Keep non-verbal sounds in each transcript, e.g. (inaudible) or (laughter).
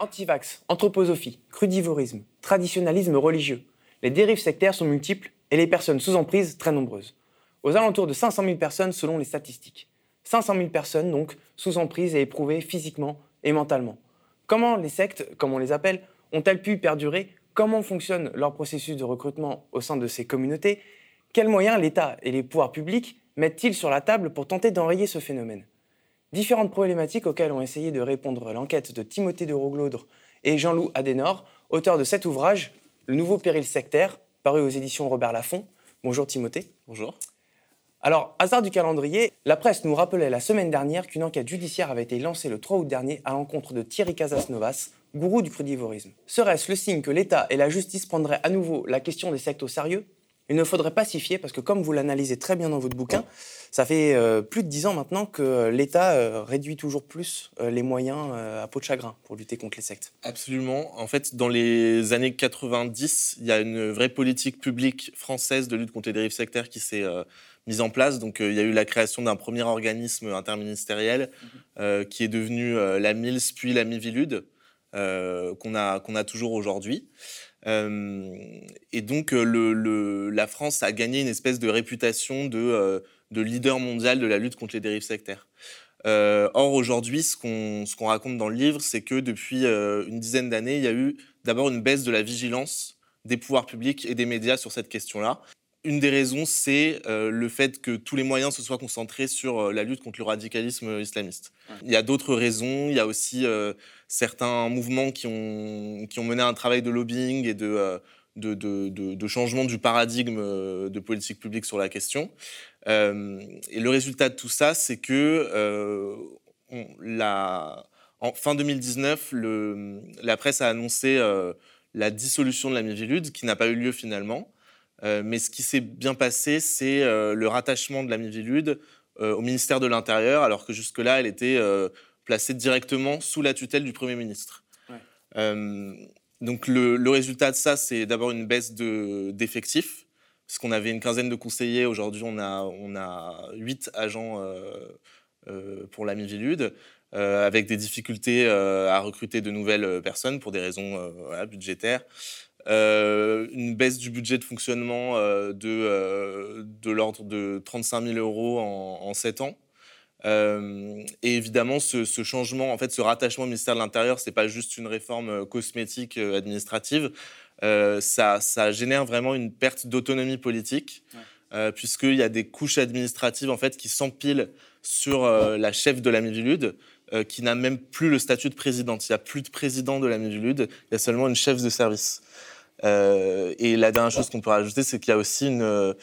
Antivax, anthroposophie, crudivorisme, traditionnalisme religieux. Les dérives sectaires sont multiples et les personnes sous emprise très nombreuses. Aux alentours de 500 000 personnes selon les statistiques. 500 000 personnes donc sous emprise et éprouvées physiquement et mentalement. Comment les sectes, comme on les appelle, ont-elles pu perdurer? Comment fonctionne leur processus de recrutement au sein de ces communautés? Quels moyens l'État et les pouvoirs publics mettent-ils sur la table pour tenter d'enrayer ce phénomène? Différentes problématiques auxquelles ont essayé de répondre l'enquête de Timothée de Roglaudre et Jean-Loup Adenor, auteur de cet ouvrage, Le nouveau péril sectaire, paru aux éditions Robert Laffont. Bonjour Timothée. Bonjour. Alors, hasard du calendrier, la presse nous rappelait la semaine dernière qu'une enquête judiciaire avait été lancée le 3 août dernier à l'encontre de Thierry Casasnovas, gourou du crudivorisme. Serait-ce le signe que l'État et la justice prendraient à nouveau la question des sectes au sérieux? Il ne faudrait pas s'y fier parce que, comme vous l'analysez très bien dans votre bouquin, ça fait euh, plus de dix ans maintenant que l'État euh, réduit toujours plus euh, les moyens à peau de chagrin pour lutter contre les sectes. Absolument. En fait, dans les années 90, il y a une vraie politique publique française de lutte contre les dérives sectaires qui s'est mise en place. Donc, il y a eu la création d'un premier organisme interministériel mhm. qui est devenu la MILS puis la MIVILUD, qu'on a, qu'on a toujours aujourd'hui. Et donc, le, la France a gagné une espèce de réputation de de leader mondial de la lutte contre les dérives sectaires. Euh, or, aujourd'hui, ce qu'on raconte dans le livre, c'est que depuis euh, une dizaine d'années, il y a eu d'abord une baisse de la vigilance des pouvoirs publics et des médias sur cette question-là. Une des raisons, c'est euh, le fait que tous les moyens se soient concentrés sur la lutte contre le radicalisme islamiste. Il y a d'autres raisons. Il y a aussi certains mouvements qui ont, qui ont mené un travail de lobbying et de de, changement du paradigme euh, de politique publique sur la question. Euh, et le résultat de tout ça, c'est que euh, en fin 2019, la presse a annoncé la dissolution de la Mivilude, qui n'a pas eu lieu finalement. Mais ce qui s'est bien passé, c'est le rattachement de la Mivilude au ministère de l'Intérieur, alors que jusque-là, elle était placée directement sous la tutelle du Premier ministre. Donc le, résultat de ça, c'est d'abord une baisse d'effectifs, parce qu'on avait une quinzaine de conseillers. Aujourd'hui, on a, on a 8 agents euh, euh, pour la Mivilude, euh, avec des difficultés à recruter de nouvelles personnes pour des raisons budgétaires. Une baisse du budget de fonctionnement de, de l'ordre de 35 000 euros en, en 7 ans. Euh, et évidemment, ce, changement, en fait, ce rattachement au ministère de l'Intérieur, c'est pas juste une réforme euh, cosmétique euh, administrative. ça, ça, génère vraiment une perte d'autonomie politique, puisqu'il y a des couches administratives en fait qui s'empilent sur la chef de la Mivilude, qui n'a même plus le statut de présidente. Il n'y a plus de président de la Mivilude, il y a seulement une chef de service. Et la dernière chose qu'on peut rajouter, c'est qu'il y a aussi une,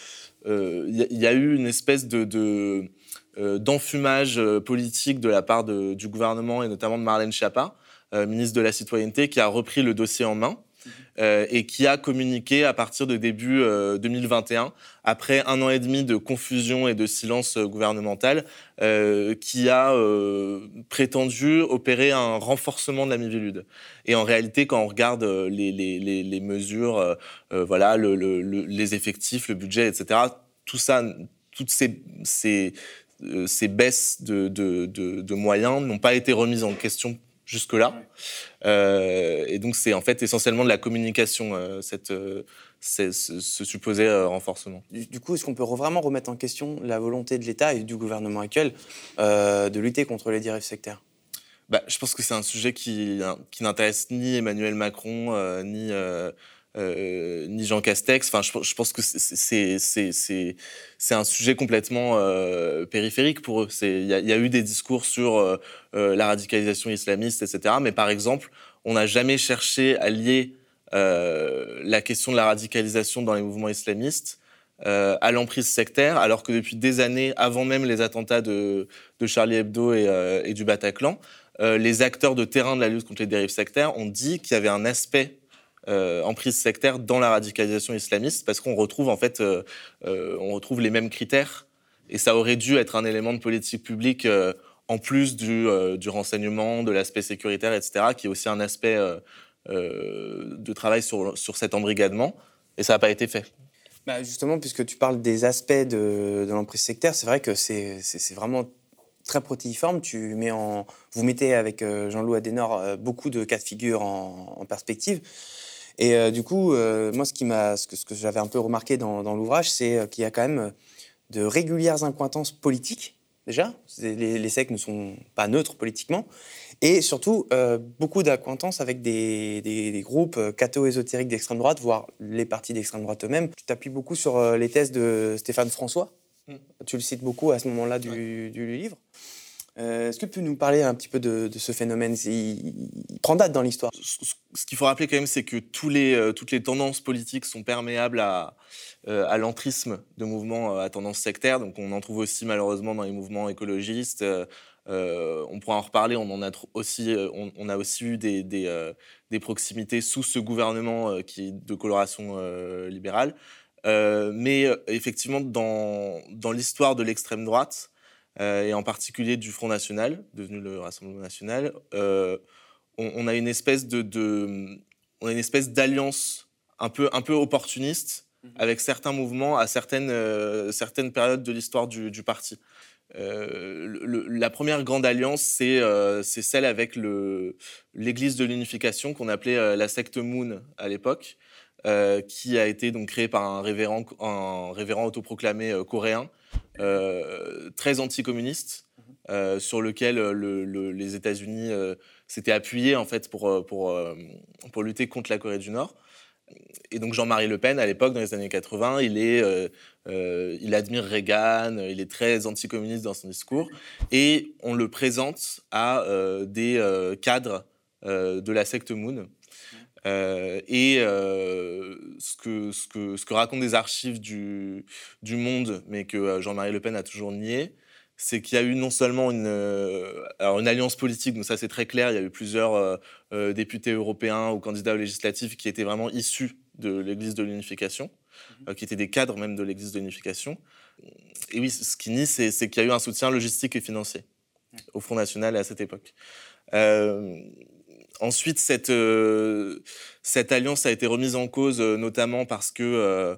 il y, a eu une espèce de, de euh, d'enfumage euh, politique de la part du gouvernement et notamment de Marlène Schiappa, euh, ministre de la Citoyenneté, qui a repris le dossier en main. Et qui a communiqué à partir de début 2021, après un an et demi de confusion et de silence gouvernemental, qui a prétendu opérer un renforcement de la Mivilude. Et en réalité, quand on regarde les, mesures, voilà, les effectifs, le budget, etc., tout ça, toutes euh, ces baisses de, moyens n'ont pas été remises en question jusque-là. Euh, et donc, c'est en fait essentiellement de la communication, euh, cette, ce, supposé renforcement. Du, coup, est-ce qu'on peut vraiment remettre en question la volonté de l'État et du gouvernement actuel de lutter contre les dérives sectaires? Bah, Je pense que c'est un sujet qui, qui n'intéresse ni Emmanuel Macron, ni euh, ni Jean Castex. Enfin, je, pense que c'est un sujet complètement euh, périphérique pour eux. Il y, a eu des discours sur euh, la radicalisation islamiste, etc. Mais par exemple, on n'a jamais cherché à lier la question de la radicalisation dans les mouvements islamistes à l'emprise sectaire, alors que depuis des années, avant même les attentats de, Charlie Hebdo et, et du Bataclan, les acteurs de terrain de la lutte contre les dérives sectaires ont dit qu'il y avait un aspect euh, emprise sectaire dans la radicalisation islamiste parce qu'on retrouve en fait euh, euh, on retrouve les mêmes critères et ça aurait dû être un élément de politique publique en plus du, du, renseignement, de l'aspect sécuritaire, etc., qui est aussi un aspect de travail sur, sur cet embrigadement et ça n'a pas été fait. Bah justement, puisque tu parles des aspects de, de l'emprise sectaire, c'est vrai que c'est vraiment très protéiforme. Tu mets en, vous mettez avec Jean-Loup Adenor beaucoup de cas de figure en, perspective. Et du coup, moi, ce, qui m'a, ce que, j'avais un peu remarqué dans, dans l'ouvrage, c'est qu'il y a quand même de régulières incointances politiques, déjà. Les, les sectes ne sont pas neutres politiquement. Et surtout, euh, beaucoup d'acquaintances avec des, des, groupes euh, catho-ésotériques d'extrême droite, voire les partis d'extrême droite eux-mêmes. Tu t'appuies beaucoup sur euh, les thèses de Stéphane François. Mm. Tu le cites beaucoup à ce moment-là du, du, livre. Est-ce que tu peux nous parler un petit peu de, ce phénomène? Il, prend date dans l'histoire. Ce, qu'il faut rappeler quand même, c'est que les, toutes les tendances politiques sont perméables à, à l'entrisme de mouvements à tendance sectaire. Donc on en trouve aussi malheureusement dans les mouvements écologistes, euh, on pourra en reparler. On a aussi, euh, eu des, euh, proximités sous ce gouvernement qui est de coloration libérale. mais effectivement, dans l'histoire de l'extrême droite, et en particulier du Front National, devenu le Rassemblement National, on, a une espèce de, de on a une espèce d'alliance un peu, un peu opportuniste mmh avec certains mouvements à certaines, certaines périodes de l'histoire du, du, parti. Euh, la première grande alliance, euh, c'est celle avec l'Église de l'unification qu'on appelait euh, la secte Moon à l'époque, qui a été donc créée par un révérend, un révérend autoproclamé coréen, très anticommuniste, sur lequel les États-Unis s'étaient appuyés en fait pour, pour, pour lutter contre la Corée du Nord. Et donc Jean-Marie Le Pen, à l'époque, dans les années 80, il, est, euh, euh, il admire Reagan, il est très anticommuniste dans son discours, et on le présente à euh, des cadres de la secte Moon. Et ce, que, ce, que, ce que racontent des archives du, du Monde, mais que Jean-Marie Le Pen a toujours nié, c'est qu'il y a eu non seulement une, alors une alliance politique, donc ça c'est très clair, il y a eu plusieurs députés européens ou candidats aux législatives qui étaient vraiment issus de l'Église de l'unification, euh, qui étaient des cadres même de l'Église de l'unification. Et oui, ce qui nie, c'est qu'il y a eu un soutien logistique et financier au Front National à cette époque. Euh, ensuite, cette, euh, cette alliance a été remise en cause notamment parce que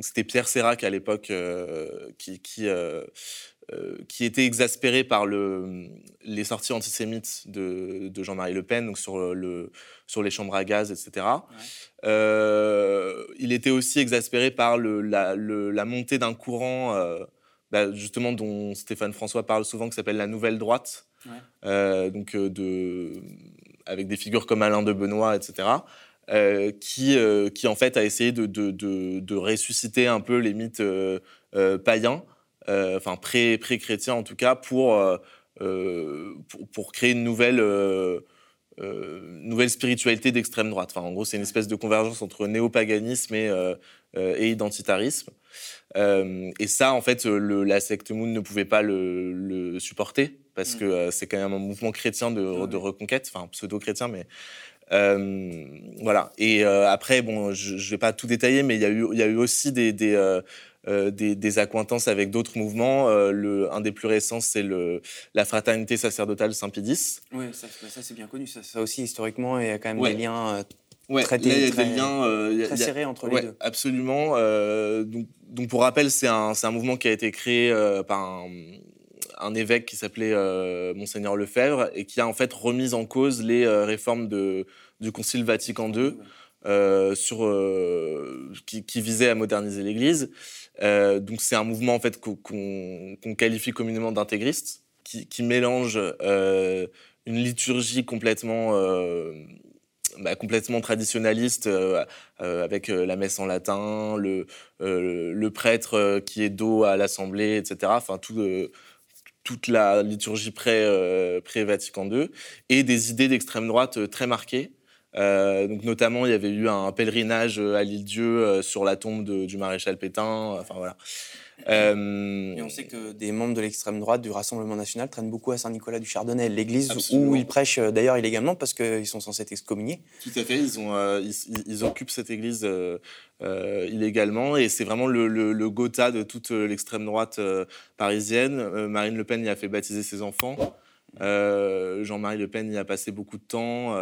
c'était Pierre Sérac à l'époque qui, qui euh, qui était exaspéré par le, les sorties antisémites de, de Jean-Marie Le Pen, donc sur, le, sur les chambres à gaz, etc. Euh, il était aussi exaspéré par le, la, la, montée d'un courant, euh, bah, justement, dont Stéphane François parle souvent, qui s'appelle la Nouvelle Droite, donc de, avec des figures comme Alain de Benoît, etc. qui, qui en fait a essayé de, ressusciter un peu les mythes païens euh, enfin pré-chrétien en tout cas, pour, euh, euh, pour, créer une nouvelle, nouvelle spiritualité d'extrême droite. Enfin, en gros, c'est une espèce de convergence entre néopaganisme et, et identitarisme. et ça, en fait, la secte Moon ne pouvait pas le supporter parce mm. que c'est quand même un mouvement chrétien de, de reconquête, enfin pseudo-chrétien, mais voilà. Et après, bon, je ne vais pas tout détailler, mais il y a eu, il y a eu aussi des, des, euh, des, des, accointances avec d'autres mouvements. Euh, le, un des plus récents, c'est la fraternité sacerdotale Saint-Pédis. Oui, ça, ça c'est bien connu. Ça, ça, aussi, historiquement, il y a quand même des liens. Euh, très, des liens très serrés entre les deux. Absolument. donc, donc, pour rappel, c'est un, un, mouvement qui a été créé par un, un évêque qui s'appelait Monseigneur Lefebvre et qui a en fait remis en cause les réformes de, du Concile Vatican II. sur, qui, qui, visait à moderniser l'Église. Euh, donc c'est un mouvement en fait qu'on qualifie communément d'intégriste, qui, mélange euh, une liturgie complètement euh, bah, complètement traditionnaliste avec la messe en latin, le, le prêtre qui est dos à l'assemblée, etc. Enfin tout toute la liturgie pré-Vatican II, et des idées d'extrême droite très marquées, euh, notamment, il y avait eu un pèlerinage à l'île-dieu euh, sur la tombe du maréchal Pétain. Euh... Et on sait que des membres de l'extrême droite du Rassemblement national traînent beaucoup à Saint-Nicolas du Chardonnay, l'église où ils prêchent euh, d'ailleurs illégalement parce qu'ils sont censés être excommuniés. Tout à fait, ils, ont, ils, occupent cette église illégalement et c'est vraiment le, le, Gotha de toute l'extrême droite parisienne. Marine Le Pen y a fait baptiser ses enfants. Jean-Marie Le Pen y a passé beaucoup de temps.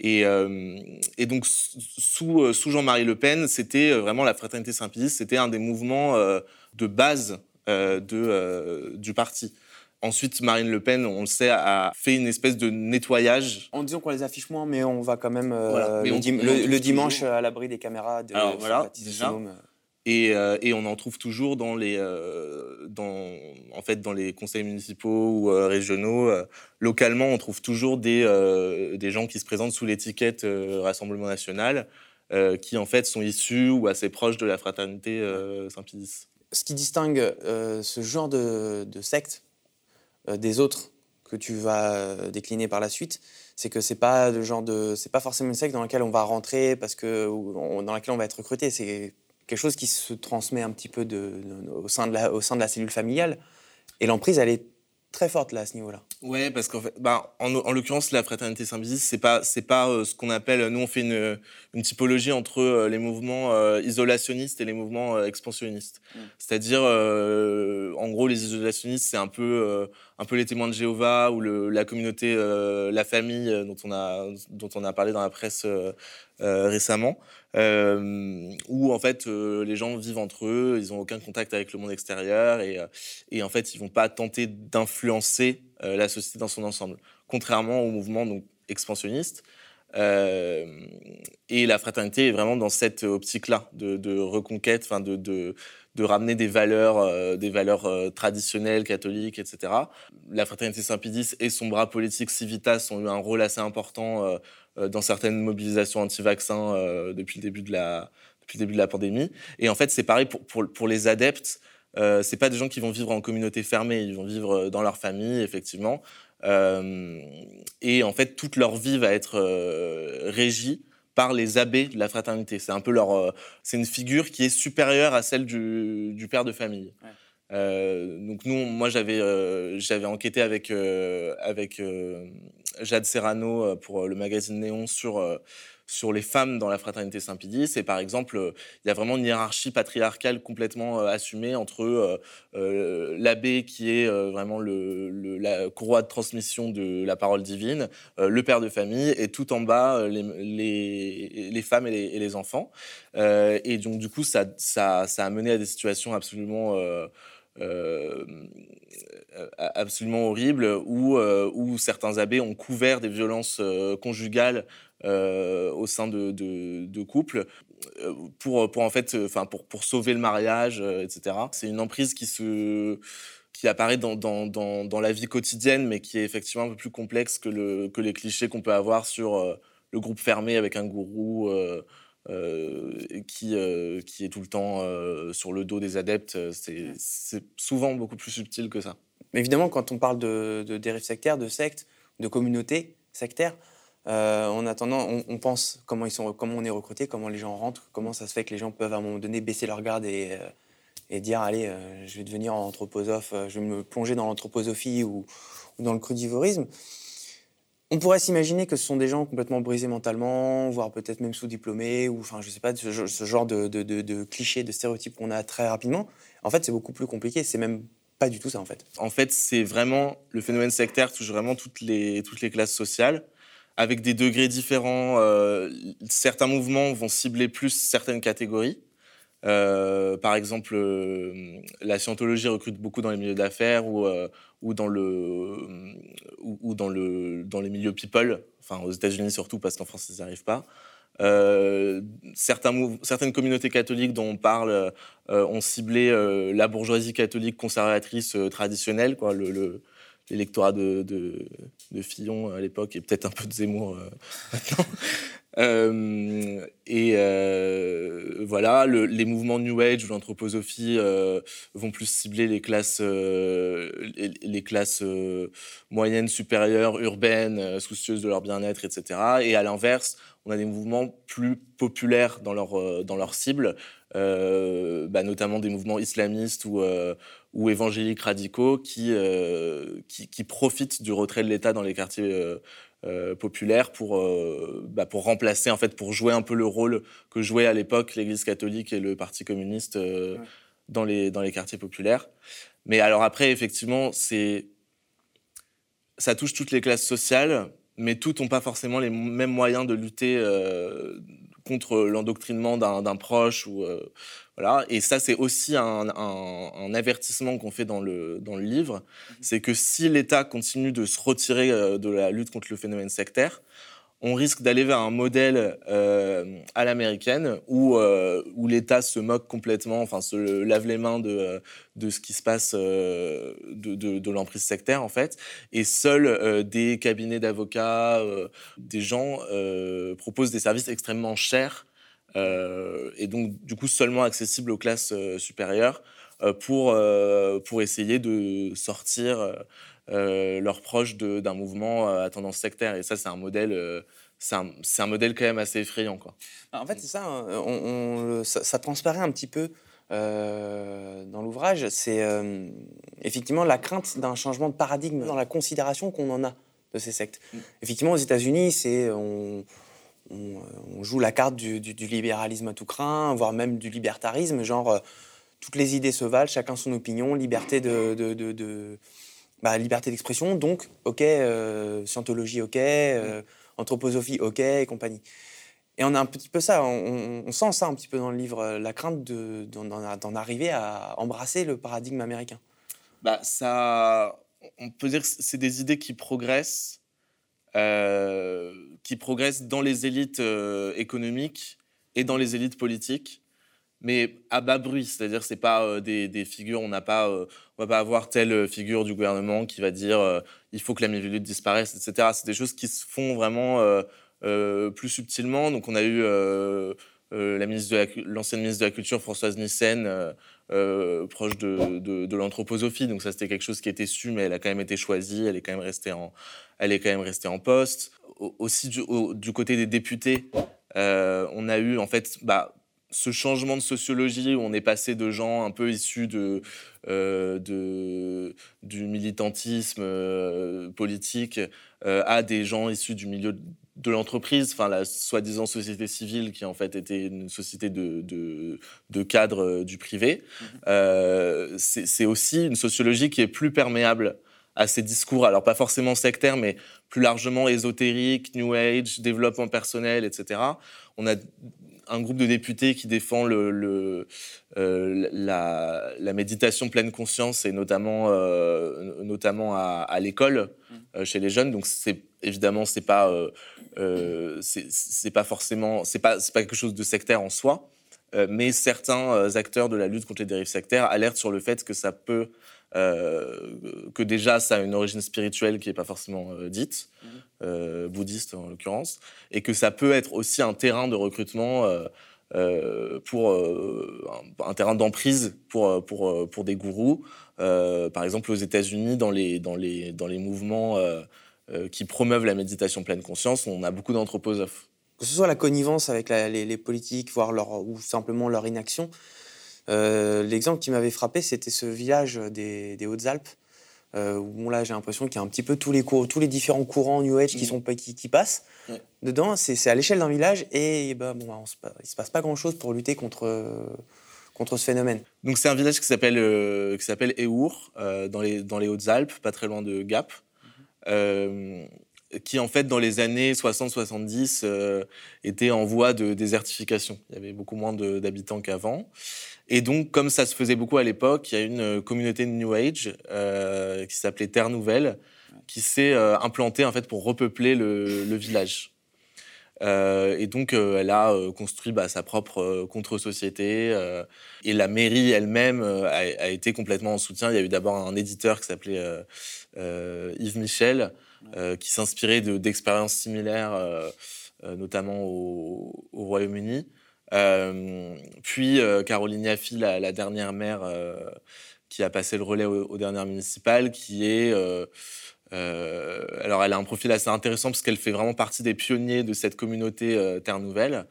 Et, euh, et donc, sous, euh, sous Jean-Marie Le Pen, c'était euh, vraiment la fraternité Saint-Pédis, c'était un des mouvements de base de, du parti. Ensuite, Marine Le Pen, on le sait, a fait une espèce de nettoyage. En disant qu'on les affiche moins, mais on va quand même euh, le, dimanche à l'abri des caméras de Alors, voilà, déjà. Et, euh, et, on en trouve toujours dans les, euh, dans, en fait, dans les conseils municipaux ou régionaux. localement, on trouve toujours des, des gens qui se présentent sous l'étiquette Rassemblement national, qui en fait sont issus ou assez proches de la fraternité Saint-Pédis. Ce qui distingue ce genre de, de secte euh, des autres que tu vas euh, décliner par la suite, c'est que c'est pas le genre de, c'est pas forcément une secte dans laquelle on va rentrer parce que dans laquelle on va être recruté. C'est quelque chose qui se transmet un petit peu au sein de la, au sein de la cellule familiale. Et l'emprise, elle est très forte là à ce niveau-là. Ouais, parce qu'en fait, bah, en, en l'occurrence, la fraternité Saint-Bizis, c'est pas, c'est pas euh, ce qu'on appelle, nous on fait une, une typologie entre euh, les mouvements euh, isolationnistes et les mouvements expansionnistes. Mm. C'est-à-dire, en gros, les isolationnistes, c'est un peu, un peu les témoins de Jéhovah ou la communauté, la famille dont on a, dont on a parlé dans la presse récemment. Euh, où en fait euh, les gens vivent entre eux, ils n'ont aucun contact avec le monde extérieur et, euh, et en fait ils vont pas tenter d'influencer la société dans son ensemble, contrairement au mouvement donc expansionniste. Et la fraternité est vraiment dans cette optique-là de, reconquête, enfin de, ramener des valeurs, des valeurs traditionnelles catholiques, etc. La fraternité Saint-Pédis et son bras politique Civitas ont eu un rôle assez important euh, dans certaines mobilisations anti-vaccins euh, depuis, le début de la, pandémie. Et en fait, c'est pareil pour, les adeptes. Euh, c'est pas des gens qui vont vivre en communauté fermée, ils vont vivre dans leur famille, effectivement. Euh, et en fait, toute leur vie va être euh, régie par les abbés de la fraternité. C'est un peu leur, c'est une figure qui est supérieure à celle du, du père de famille. Ouais. Euh, donc nous, moi j'avais euh, j'avais enquêté avec euh, avec Jade Serrano pour le magazine Néon sur sur les femmes dans la fraternité Saint-Pédis. Et par exemple, il y a vraiment une hiérarchie patriarcale complètement assumée entre l'abbé qui est vraiment le, la courroie de transmission de la parole divine, le père de famille, et tout en bas, les, femmes et les, enfants. et donc du coup, ça, a mené à des situations absolument... Euh, absolument horrible où, euh, où certains abbés ont couvert des violences euh, conjugales au sein de, de, couples pour, pour en fait, enfin pour, pour sauver le mariage, etc. C'est une emprise qui se qui apparaît dans, dans, dans, la vie quotidienne, mais qui est effectivement un peu plus complexe que, le, que les clichés qu'on peut avoir sur le groupe fermé avec un gourou. Euh, euh, qui, euh, qui est tout le temps euh, sur le dos des adeptes. C'est souvent beaucoup plus subtil que ça. Mais évidemment, quand on parle de, de dérives sectaires, de sectes, de communautés sectaires, en attendant, on, on, pense comment, ils sont, comment on est recruté, comment les gens rentrent, comment ça se fait que les gens peuvent à un moment donné baisser leur garde et, et dire allez, je vais devenir anthroposophe, je vais me plonger dans l'anthroposophie ou, ou, dans le crudivorisme. On pourrait s'imaginer que ce sont des gens complètement brisés mentalement, voire peut-être même sous-diplômés, ou enfin, je sais pas, ce, genre de, de, clichés, de stéréotypes qu'on a très rapidement. En fait, c'est beaucoup plus compliqué. C'est même pas du tout ça, en fait. En fait, c'est vraiment le phénomène sectaire touche vraiment toutes les, toutes les classes sociales, avec des degrés différents. Euh, certains mouvements vont cibler plus certaines catégories. Euh, par exemple, euh, la scientologie recrute beaucoup dans les milieux d'affaires ou, euh, dans les milieux people, enfin aux États-Unis surtout parce qu'en France, ils n'y arrivent pas. Certaines communautés catholiques dont on parle ont ciblé la bourgeoisie catholique conservatrice traditionnelle, quoi, le, le l'électorat de, Fillon à l'époque et peut-être un peu de Zemmour (laughs) maintenant. Euh, et euh, voilà, le, les mouvements New Age ou l'anthroposophie euh, vont plus cibler les classes, les, classes moyennes, supérieures, urbaines, soucieuses de leur bien-être, etc. Et à l'inverse, on a des mouvements plus populaires dans leur, dans leur cible, bah, notamment des mouvements islamistes ou, ou évangéliques radicaux qui, qui, qui, profitent du retrait de l'État dans les quartiers euh, populaire pour, euh, bah, pour remplacer, en fait, pour jouer un peu le rôle que jouait à l'époque l'Église catholique et le Parti communiste euh, ouais. dans, les, dans les quartiers populaires. Mais alors après, effectivement, c'est ça touche toutes les classes sociales, mais toutes n'ont pas forcément les mêmes moyens de lutter contre l'endoctrinement d'un proche ou voilà. Et ça, c'est aussi un, avertissement qu'on fait dans le, dans le livre, mmh c'est que si l'État continue de se retirer de la lutte contre le phénomène sectaire, on risque d'aller vers un modèle euh, à l'américaine où, euh, où l'État se moque complètement, enfin se lave les mains de, de ce qui se passe euh, de, l'emprise sectaire en fait, et seuls des cabinets d'avocats, des gens proposent des services extrêmement chers et donc du coup seulement accessibles aux classes supérieures pour, pour essayer de sortir leurs proches d'un mouvement euh, à tendance sectaire. Et ça, c'est un modèle, euh, c'est un, un, modèle quand même assez effrayant, quoi. En fait, c'est ça, hein, on, ça, transparaît un petit peu dans l'ouvrage. C'est effectivement la crainte d'un changement de paradigme dans la considération qu'on en a de ces sectes. Mm. Effectivement, aux États-Unis, c'est on, on, joue la carte du, du, libéralisme à tout craint, voire même du libertarisme, genre toutes les idées se valent, chacun son opinion, liberté de, de, de bah, liberté d'expression, donc, ok, euh, scientologie, ok, euh, anthroposophie, ok, et compagnie. Et on a un petit peu ça, on, sent ça un petit peu dans le livre, euh, la crainte d'en arriver à embrasser le paradigme américain. Bah, ça, on peut dire que c'est des idées qui progressent, qui progressent dans les élites économiques et dans les élites politiques mais à bas bruit, c'est-à-dire c'est pas euh, des, figures, on n'a pas, euh, on va pas avoir telle euh, figure du gouvernement qui va dire il faut que la Mivilude disparaisse, etc. C'est des choses qui se font vraiment plus subtilement. Donc on a eu la ministre l'ancienne ministre de la Culture Françoise Nissen, proche de, de, l'anthroposophie. Donc ça c'était quelque chose qui était su, mais elle a quand même été choisie, elle est quand même restée en, elle est quand même restée en poste. aussi du, du, côté des députés, on a eu en fait, bah, ce changement de sociologie où on est passé de gens un peu issus de, euh, du militantisme euh, politique euh, à des gens issus du milieu de l'entreprise, enfin la soi-disant société civile qui en fait était une société de, de, cadres du privé, mmh. c'est aussi une sociologie qui est plus perméable à ces discours, alors pas forcément sectaires, mais plus largement ésotériques, New Age, développement personnel, etc. On a un groupe de députés qui défend le, euh, la, méditation pleine conscience et notamment, euh, notamment à, l'école mmh. euh, chez les jeunes. Donc c'est évidemment c'est pas c'est pas forcément c'est pas c'est pas quelque chose de sectaire en soi, mais certains acteurs de la lutte contre les dérives sectaires alertent sur le fait que ça peut que déjà ça a une origine spirituelle qui n'est pas forcément dite, mmh. Euh, bouddhiste en l'occurrence, et que ça peut être aussi un terrain de recrutement euh, euh, pour un, terrain d'emprise pour, pour, pour des gourous. par exemple, aux États-Unis, dans les, dans, les, dans les mouvements qui promeuvent la méditation pleine conscience, on a beaucoup d'anthroposophes. Que ce soit la connivence avec les, politiques, voire leur, ou simplement leur inaction, l'exemple qui m'avait frappé, c'était ce village des, des Hautes-Alpes, euh, bon, là, j'ai l'impression qu'il y a un petit peu tous les, cours, tous les différents courants New Age qui, mm. sont, qui, qui passent. Dedans, c'est à l'échelle d'un village et ben, bon, on il ne se passe pas grand-chose pour lutter contre, contre ce phénomène. Donc, c'est un village qui s'appelle euh, qui s'appelle Eour, euh, dans, les, dans les Hautes-Alpes, pas très loin de Gap. Mm-hmm. qui en fait dans les années 60-70 était en voie de désertification. Il y avait beaucoup moins d'habitants qu'avant. Et donc, comme ça se faisait beaucoup à l'époque, il y a une euh, communauté de New Age euh, qui s'appelait Terre Nouvelle, qui s'est euh, implantée en fait pour repeupler le, village. et donc, elle a construit bah, sa propre contre-société. et la mairie elle-même a, été complètement en soutien. Il y a eu d'abord un éditeur qui s'appelait Yves Michel, qui s'inspirait d'expériences similaires, notamment au Royaume-Uni. Euh, puis euh, Caroline Yaffi, la, dernière maire euh, qui a passé le relais aux, dernières municipales, qui est alors, elle a un profil assez intéressant parce qu'elle fait vraiment partie des pionniers de cette communauté Terre Nouvelle.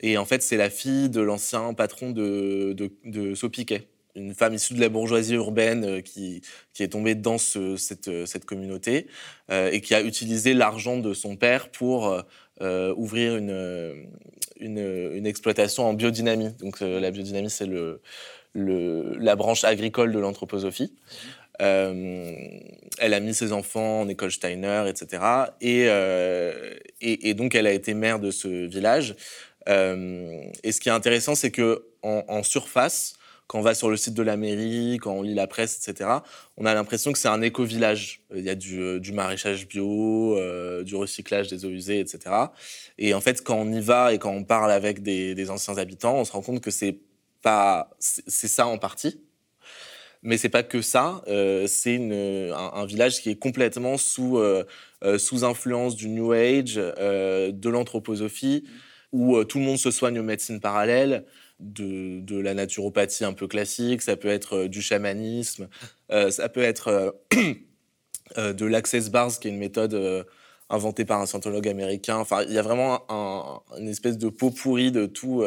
Et en fait, c'est la fille de l'ancien patron de, de, Sopiquet, une femme issue de la bourgeoisie urbaine qui, qui est tombée dans cette, cette, communauté et qui a utilisé l'argent de son père pour ouvrir une, une, exploitation en biodynamie. Donc euh, la biodynamie, c'est le, la branche agricole de l'anthroposophie. Euh, elle a mis ses enfants en école Steiner, etc. Euh, et, et, donc elle a été maire de ce village. et ce qui est intéressant, c'est que en, surface, quand on va sur le site de la mairie, quand on lit la presse, etc., on a l'impression que c'est un éco-village. Il y a du, du maraîchage bio, du recyclage des eaux usées, etc. Et en fait, quand on y va et quand on parle avec des, anciens habitants, on se rend compte que c'est pas, c'est ça en partie. Mais c'est pas que ça. Euh, c'est un, village qui est complètement sous, euh, euh, sous influence du New Age, de l'anthroposophie, où tout le monde se soigne aux médecines parallèles, de, la naturopathie un peu classique, ça peut être du chamanisme, ça peut être (coughs) de l'access bars, qui est une méthode inventée par un scientologue américain. Enfin, il y a vraiment une espèce de pot pourri de tout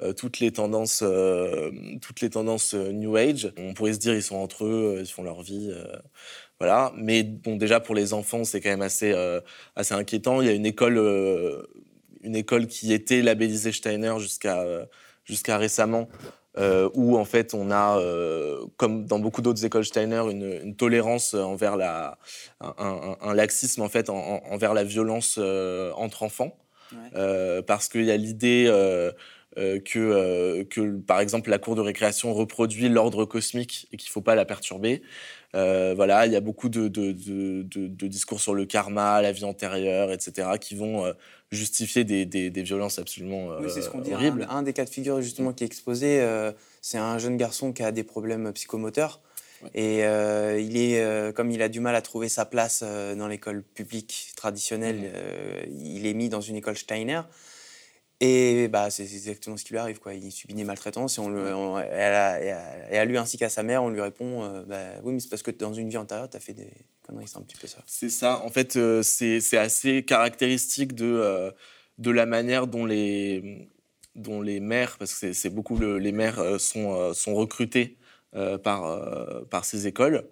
euh, toutes les tendances, euh, toutes les tendances euh, New Age. On pourrait se dire ils sont entre eux, ils font leur vie, voilà. Mais bon, déjà pour les enfants, c'est quand même assez, assez inquiétant. Il y a une école, une école qui était labellisée Steiner jusqu'à jusqu'à récemment. où en fait on a, comme dans beaucoup d'autres écoles Steiner, une, tolérance envers la, un, laxisme en fait envers la violence entre enfants, parce qu'il y a l'idée euh, que, euh, que, par exemple, la cour de récréation reproduit l'ordre cosmique et qu'il ne faut pas la perturber. Euh, voilà, il y a beaucoup de, de, de, discours sur le karma, la vie antérieure, etc., qui vont justifier des, des, violences absolument oui, c'est ce qu'on dit, horribles. Un, des cas de figure justement qui est exposé, c'est un jeune garçon qui a des problèmes psychomoteurs. Et il est, comme il a du mal à trouver sa place dans l'école publique traditionnelle, il est mis dans une école Steiner. Et bah, c'est exactement ce qui lui arrive. Quoi. Il subit des maltraitances et, on, le, à, lui ainsi qu'à sa mère, on lui répond euh, bah, Oui, mais c'est parce que dans une vie antérieure, tu as fait des conneries. C'est un petit peu ça. C'est ça. En fait, euh, c'est assez caractéristique de, euh, de la manière dont les, dont les mères, parce que c'est beaucoup les mères sont, sont recrutées par, par ces écoles.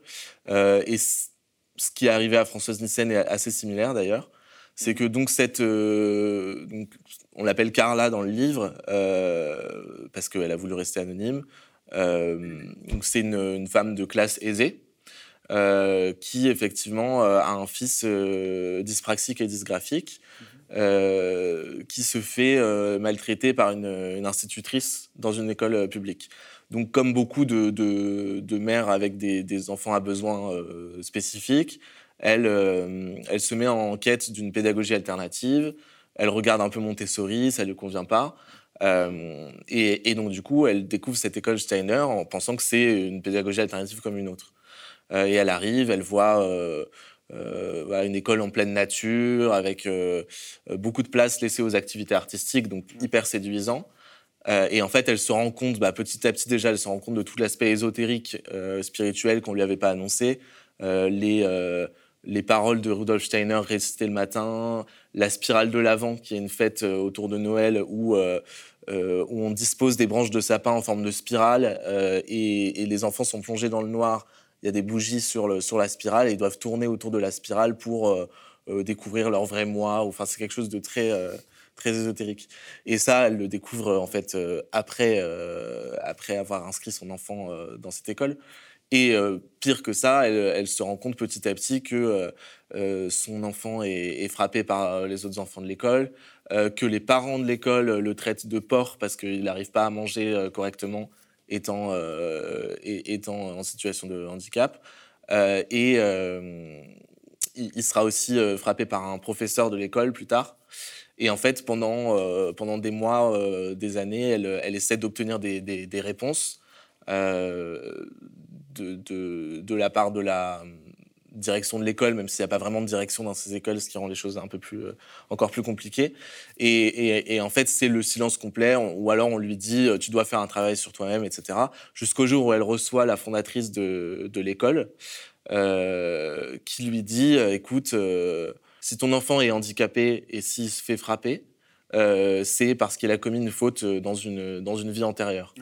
et ce qui est arrivé à Françoise Nissen est assez similaire d'ailleurs c'est que donc cette, donc, on l'appelle Carla dans le livre euh, parce qu'elle a voulu rester anonyme. Euh, donc c'est une, femme de classe aisée qui effectivement a un fils dyspraxique et dysgraphique mhm. qui se fait maltraiter par une, institutrice dans une école publique. Donc, comme beaucoup de, de, mères avec des, des, enfants à besoins spécifiques, elle, euh, elle se met en quête d'une pédagogie alternative. Elle regarde un peu Montessori, ça lui convient pas. Euh, et, donc, du coup, elle découvre cette école Steiner en pensant que c'est une pédagogie alternative comme une autre. Euh, et elle arrive, elle voit une école en pleine nature, avec beaucoup de place laissée aux activités artistiques, donc hyper séduisant. et en fait, elle se rend compte, bah, petit à petit déjà, elle se rend compte de tout l'aspect ésotérique, spirituel qu'on lui avait pas annoncé. les les paroles de Rudolf Steiner récitées le matin, la spirale de l'Avent, qui est une fête euh, autour de Noël où, euh, euh, où on dispose des branches de sapin en forme de spirale et, les enfants sont plongés dans le noir. Il y a des bougies sur la spirale et ils doivent tourner autour de la spirale pour découvrir leur vrai moi. Enfin, c'est quelque chose de très, très ésotérique. Et ça, elle le découvre en fait après, après avoir inscrit son enfant dans cette école. Et euh, pire que ça, elle, se rend compte petit à petit que euh, euh, son enfant est, frappé par les autres enfants de l'école, que les parents de l'école le traitent de porc parce qu'il n'arrive pas à manger correctement étant, en situation de handicap. et il, sera aussi frappé par un professeur de l'école plus tard. Et en fait, pendant, pendant des mois, des années, elle, essaie d'obtenir des, des, réponses de, la part de la euh, direction de l'école, même s'il n'y a pas vraiment de direction dans ces écoles, ce qui rend les choses un peu plus, euh, encore plus compliquées. Et, en fait, c'est le silence complet, ou alors on lui dit euh, tu dois faire un travail sur toi-même, etc. Jusqu'au jour où elle reçoit la fondatrice de, de l'école, qui lui dit écoute, si ton enfant est handicapé et s'il se fait frapper, c'est parce qu'il a commis une faute dans une, dans une vie antérieure.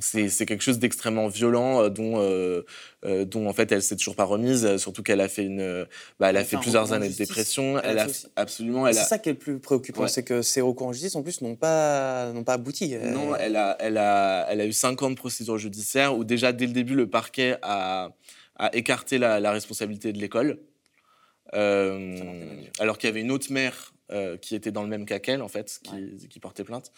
C'est quelque chose d'extrêmement violent euh, dont, euh, euh, dont en fait elle s'est toujours pas remise, surtout qu'elle a fait une, bah, elle a fait plusieurs années de dépression. Elle, a absolument. C'est ça qui est le plus préoccupant, c'est que ces recours en justice en plus n'ont pas n'ont pas abouti. Non, elle a elle a elle a eu 50 procédures judiciaires où déjà dès le début le parquet a, a écarté la, la responsabilité de l'école. alors qu'il y avait une autre mère qui était dans le même cas qu'elle, en fait, qui portait plainte.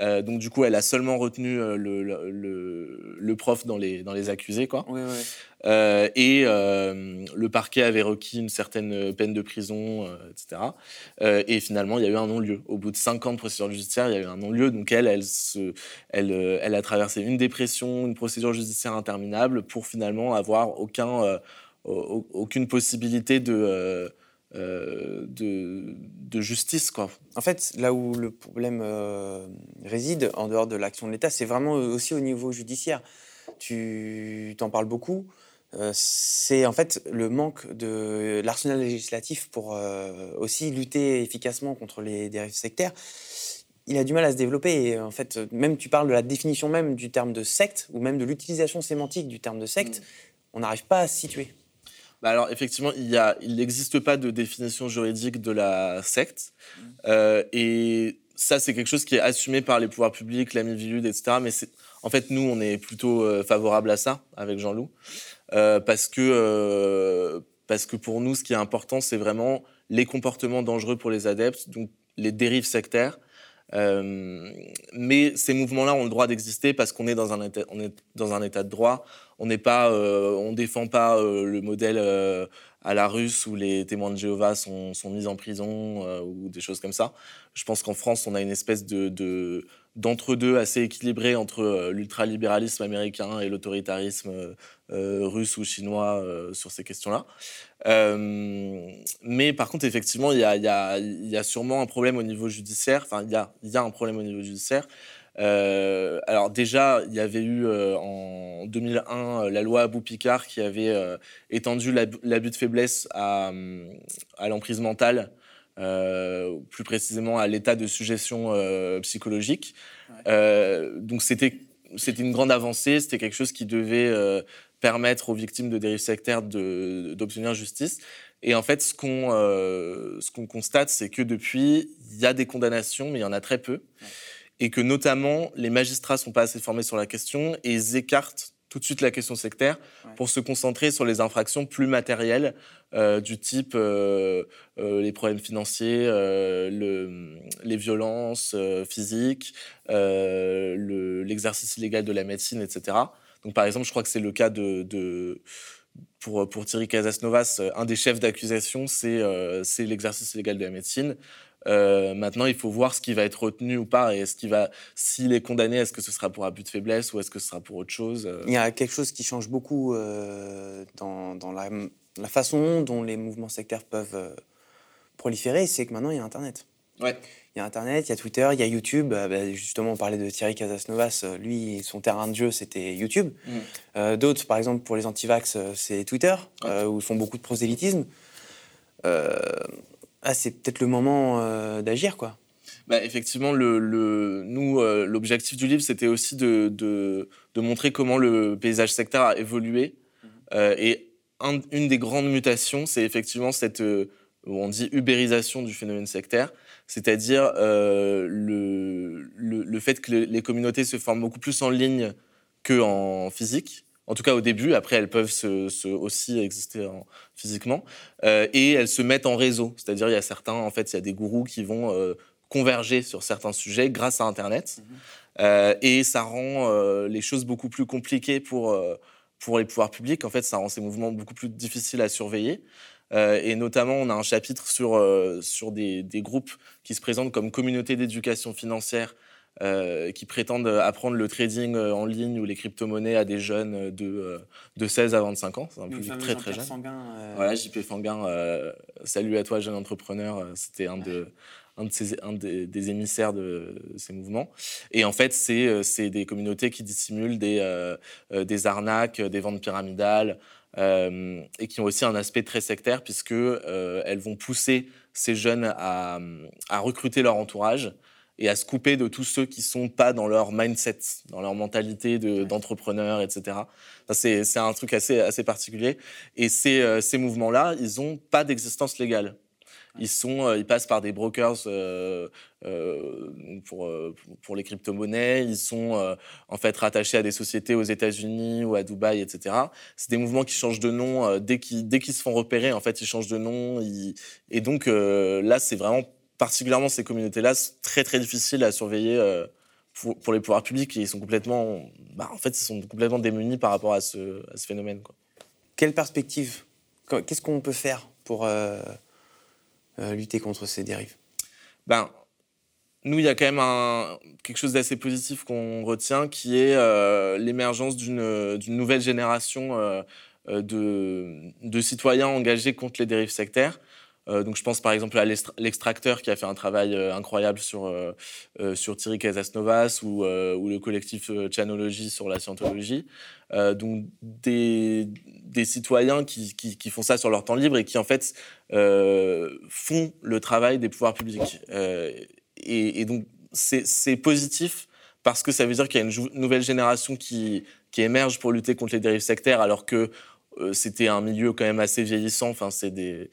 Euh, donc du coup, elle a seulement retenu euh, le, le, le, prof dans les, dans les accusés, quoi. Oui, oui. Euh, et le parquet avait requis une certaine peine de prison, etc. et finalement, il y a eu un non-lieu. Au bout de cinq ans de procédure judiciaire, il y a eu un non-lieu. Donc elle, elle, se, elle, elle, a traversé une dépression, une procédure judiciaire interminable pour finalement avoir aucun, aucune possibilité de euh, de, de, justice. Quoi. En fait, là où le problème euh, réside, en dehors de l'action de l'État, c'est vraiment aussi au niveau judiciaire. Tu t'en parles beaucoup. Euh, c'est en fait le manque de l'arsenal législatif pour aussi lutter efficacement contre les dérives sectaires. Il a du mal à se développer et en fait, même tu parles de la définition même du terme de secte ou même de l'utilisation sémantique du terme de secte, mm. on n'arrive pas à se situer. Bah alors effectivement, il n'existe pas de définition juridique de la secte. Euh, et ça, c'est quelque chose qui est assumé par les pouvoirs publics, la Mivilude, etc. Mais en fait, nous, on est plutôt euh, favorable à ça avec Jean-Loup. Euh, parce, que, parce que pour nous, ce qui est important, c'est vraiment les comportements dangereux pour les adeptes, donc les dérives sectaires. mais ces mouvements-là ont le droit d'exister parce qu'on est dans un état, on est dans un état de droit on n'est pas, euh, on défend pas euh, le modèle euh, à la russe où les témoins de Jéhovah sont, mis en prison ou des choses comme ça. Je pense qu'en France, on a une espèce de, d'entre-deux assez équilibré entre l'ultralibéralisme américain et l'autoritarisme russe ou chinois sur ces questions-là. mais par contre, effectivement, il y a, sûrement un problème au niveau judiciaire. Enfin, il y a, un problème au niveau judiciaire euh, alors déjà, il y avait eu euh, en 2001 euh, la loi Abou Picard qui avait étendu l'abus de faiblesse à, à l'emprise mentale, plus précisément à l'état de suggestion psychologique. donc c'était c'était une grande avancée, c'était quelque chose qui devait permettre aux victimes de dérives sectaires d'obtenir justice. Et en fait, ce qu'on ce qu'on constate, c'est que depuis, il y a des condamnations, mais il y en a très peu et que notamment les magistrats sont pas assez formés sur la question et ils écartent tout de suite la question sectaire pour se concentrer sur les infractions plus matérielles euh, du type euh, euh, les problèmes financiers, le, les violences physiques, l'exercice illégal de la médecine, etc. Donc par exemple, je crois que c'est le cas de, de pour, pour Thierry Casasnovas, un des chefs d'accusation, c'est l'exercice illégal de la médecine. Euh, maintenant, il faut voir ce qui va être retenu ou pas et est-ce qu'il va, s'il est condamné, est-ce que ce sera pour abus de faiblesse ou est-ce que ce sera pour autre chose euh? Il y a quelque chose qui change beaucoup euh, dans, la, la, façon dont les mouvements sectaires peuvent proliférer, c'est que maintenant il y a Internet. Ouais. Il y a Internet, il y a Twitter, il y a YouTube. Bah, justement, on parlait de Thierry Casasnovas. Lui, son terrain de jeu, c'était YouTube. Mm. D'autres, par exemple, pour les antivax, c'est Twitter, où ils font beaucoup de prosélytisme ah, c'est peut-être le moment euh, d'agir, quoi. Bah, effectivement, le, nous, euh, l'objectif du livre, c'était aussi de, de, montrer comment le paysage sectaire a évolué. Mhm. Euh, et une des grandes mutations, c'est effectivement cette, on dit ubérisation du phénomène sectaire, c'est-à-dire le, le, fait que les communautés se forment beaucoup plus en ligne qu'en physique en tout cas au début. Après, elles peuvent aussi exister physiquement. Euh, et elles se mettent en réseau. C'est-à-dire, il y a certains, en fait, il y a des gourous qui vont euh, converger sur certains sujets grâce à Internet. Mhm. Euh, et ça rend les choses beaucoup plus compliquées pour, pour les pouvoirs publics. En fait, ça rend ces mouvements beaucoup plus difficiles à surveiller. et notamment, on a un chapitre sur, sur des, des, groupes qui se présentent comme communautés d'éducation financière euh, qui prétendent apprendre le trading euh, en ligne ou les crypto-monnaies à des jeunes de, de 16 à 25 ans. C'est un public très très jeune. Euh, voilà, JP Fanguin, salut à toi, jeune entrepreneur. C'était un, de, un, de ces, un des, émissaires de ces mouvements. Et en fait, c'est des communautés qui dissimulent des, des arnaques, des ventes pyramidales. et qui ont aussi un aspect très sectaire puisque elles vont pousser ces jeunes à, à recruter leur entourage et à se couper de tous ceux qui sont pas dans leur mindset, dans leur mentalité d'entrepreneur, etc. c'est un truc assez, assez particulier. Et ces, euh, ces mouvements-là, ils n'ont pas d'existence légale. Ils, sont, ils passent par des brokers pour, pour les crypto-monnaies. Ils sont en fait rattachés à des sociétés aux États-Unis ou à Dubaï, etc. C'est des mouvements qui changent de nom dès qu'ils dès qu'ils se font repérer. En fait, ils changent de nom. Et donc là, c'est vraiment particulièrement ces communautés-là très très difficiles à surveiller pour, les pouvoirs publics. Ils sont complètement, bah, en fait, ils sont complètement démunis par rapport à ce, à ce phénomène. Quoi. Quelle perspective Qu'est-ce qu'on peut faire pour euh, euh, lutter contre ces dérives? Ben, Nous, il y a quand même un, quelque chose d'assez positif qu'on retient, qui est euh, l'émergence d'une nouvelle génération de, de, citoyens engagés contre les dérives sectaires. Euh, donc je pense par exemple à l'extracteur qui a fait un travail euh, incroyable sur, euh, sur Thierry Casasnovas ou, le collectif Chanology sur la scientologie. donc des, citoyens qui, font ça sur leur temps libre et qui en fait font le travail des pouvoirs publics. Et, et, donc c'est positif parce que ça veut dire qu'il y a une nouvelle génération qui, qui émerge pour lutter contre les dérives sectaires alors que c'était un milieu quand même assez vieillissant. Enfin, c'est des,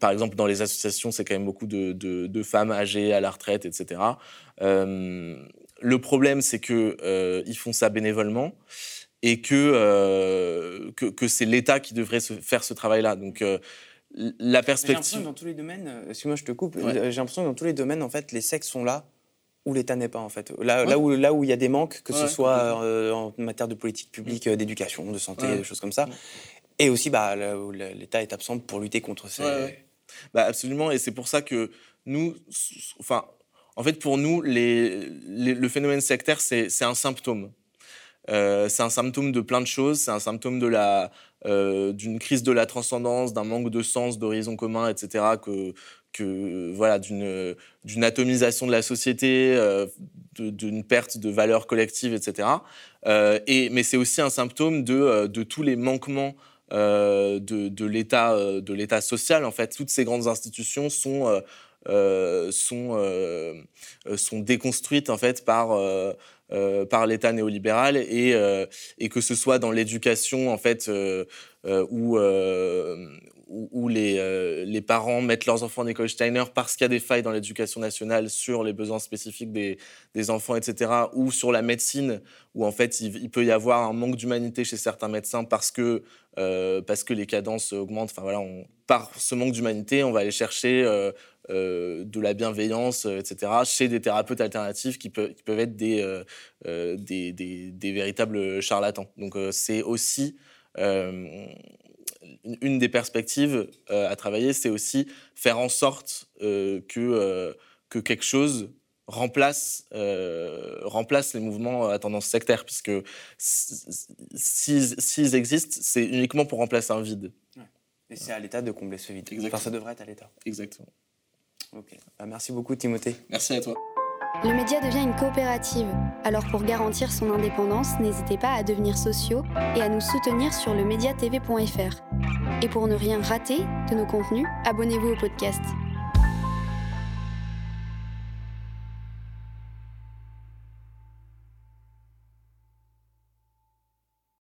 par exemple, dans les associations, c'est quand même beaucoup de, de, femmes âgées à la retraite, etc. Euh, le problème, c'est que euh, ils font ça bénévolement et que, que, que c'est l'État qui devrait se faire ce travail-là. Donc la perspective. J'ai l'impression que dans tous les domaines, excuse-moi, je te coupe. J'ai l'impression que dans tous les domaines, en fait, les sexes sont là où l'État n'est pas en fait. Là, là, où là où il y a des manques, que ce soit euh, en matière de politique publique, euh, d'éducation, de santé, des choses comme ça, et aussi bah, là où l'État est absent pour lutter contre ces. Bah, absolument, et c'est pour ça que nous, enfin, en fait, pour nous, les, le phénomène sectaire, c'est un symptôme. Euh, c'est un symptôme de plein de choses. C'est un symptôme de la d'une crise de la transcendance, d'un manque de sens, d'horizon commun, etc. que voilà d'une atomisation de la société, euh, d'une perte de valeurs collectives, etc. Euh, et mais c'est aussi un symptôme de euh, de tous les manquements de, de l'État de l'État social. En fait, toutes ces grandes institutions sont sont sont déconstruites en fait par par l'État néolibéral et, et que ce soit dans l'éducation en fait où, euh, les, parents mettent leurs enfants en école Steiner parce qu'il y a des failles dans l'éducation nationale sur les besoins spécifiques des, enfants, etc., ou sur la médecine, où en fait il, peut y avoir un manque d'humanité chez certains médecins parce que, euh, parce que les cadences augmentent. Enfin voilà, par ce manque d'humanité, on va aller chercher euh, de la bienveillance, etc., chez des thérapeutes alternatifs qui, peuvent être des, des, véritables charlatans. Donc c'est aussi une des perspectives euh, à travailler, c'est aussi faire en sorte euh, que, euh, que quelque chose remplace, remplace les mouvements à tendance sectaire, puisque s'ils existent, c'est uniquement pour remplacer un vide. Et c'est à l'État de combler ce vide. Enfin, ça devrait être à l'État. Exactement. Ok. Bah, merci beaucoup, Timothée. Merci à toi. Le média devient une coopérative, alors pour garantir son indépendance, n'hésitez pas à devenir sociaux et à nous soutenir sur le mediatv.fr. Et pour ne rien rater de nos contenus, abonnez-vous au podcast.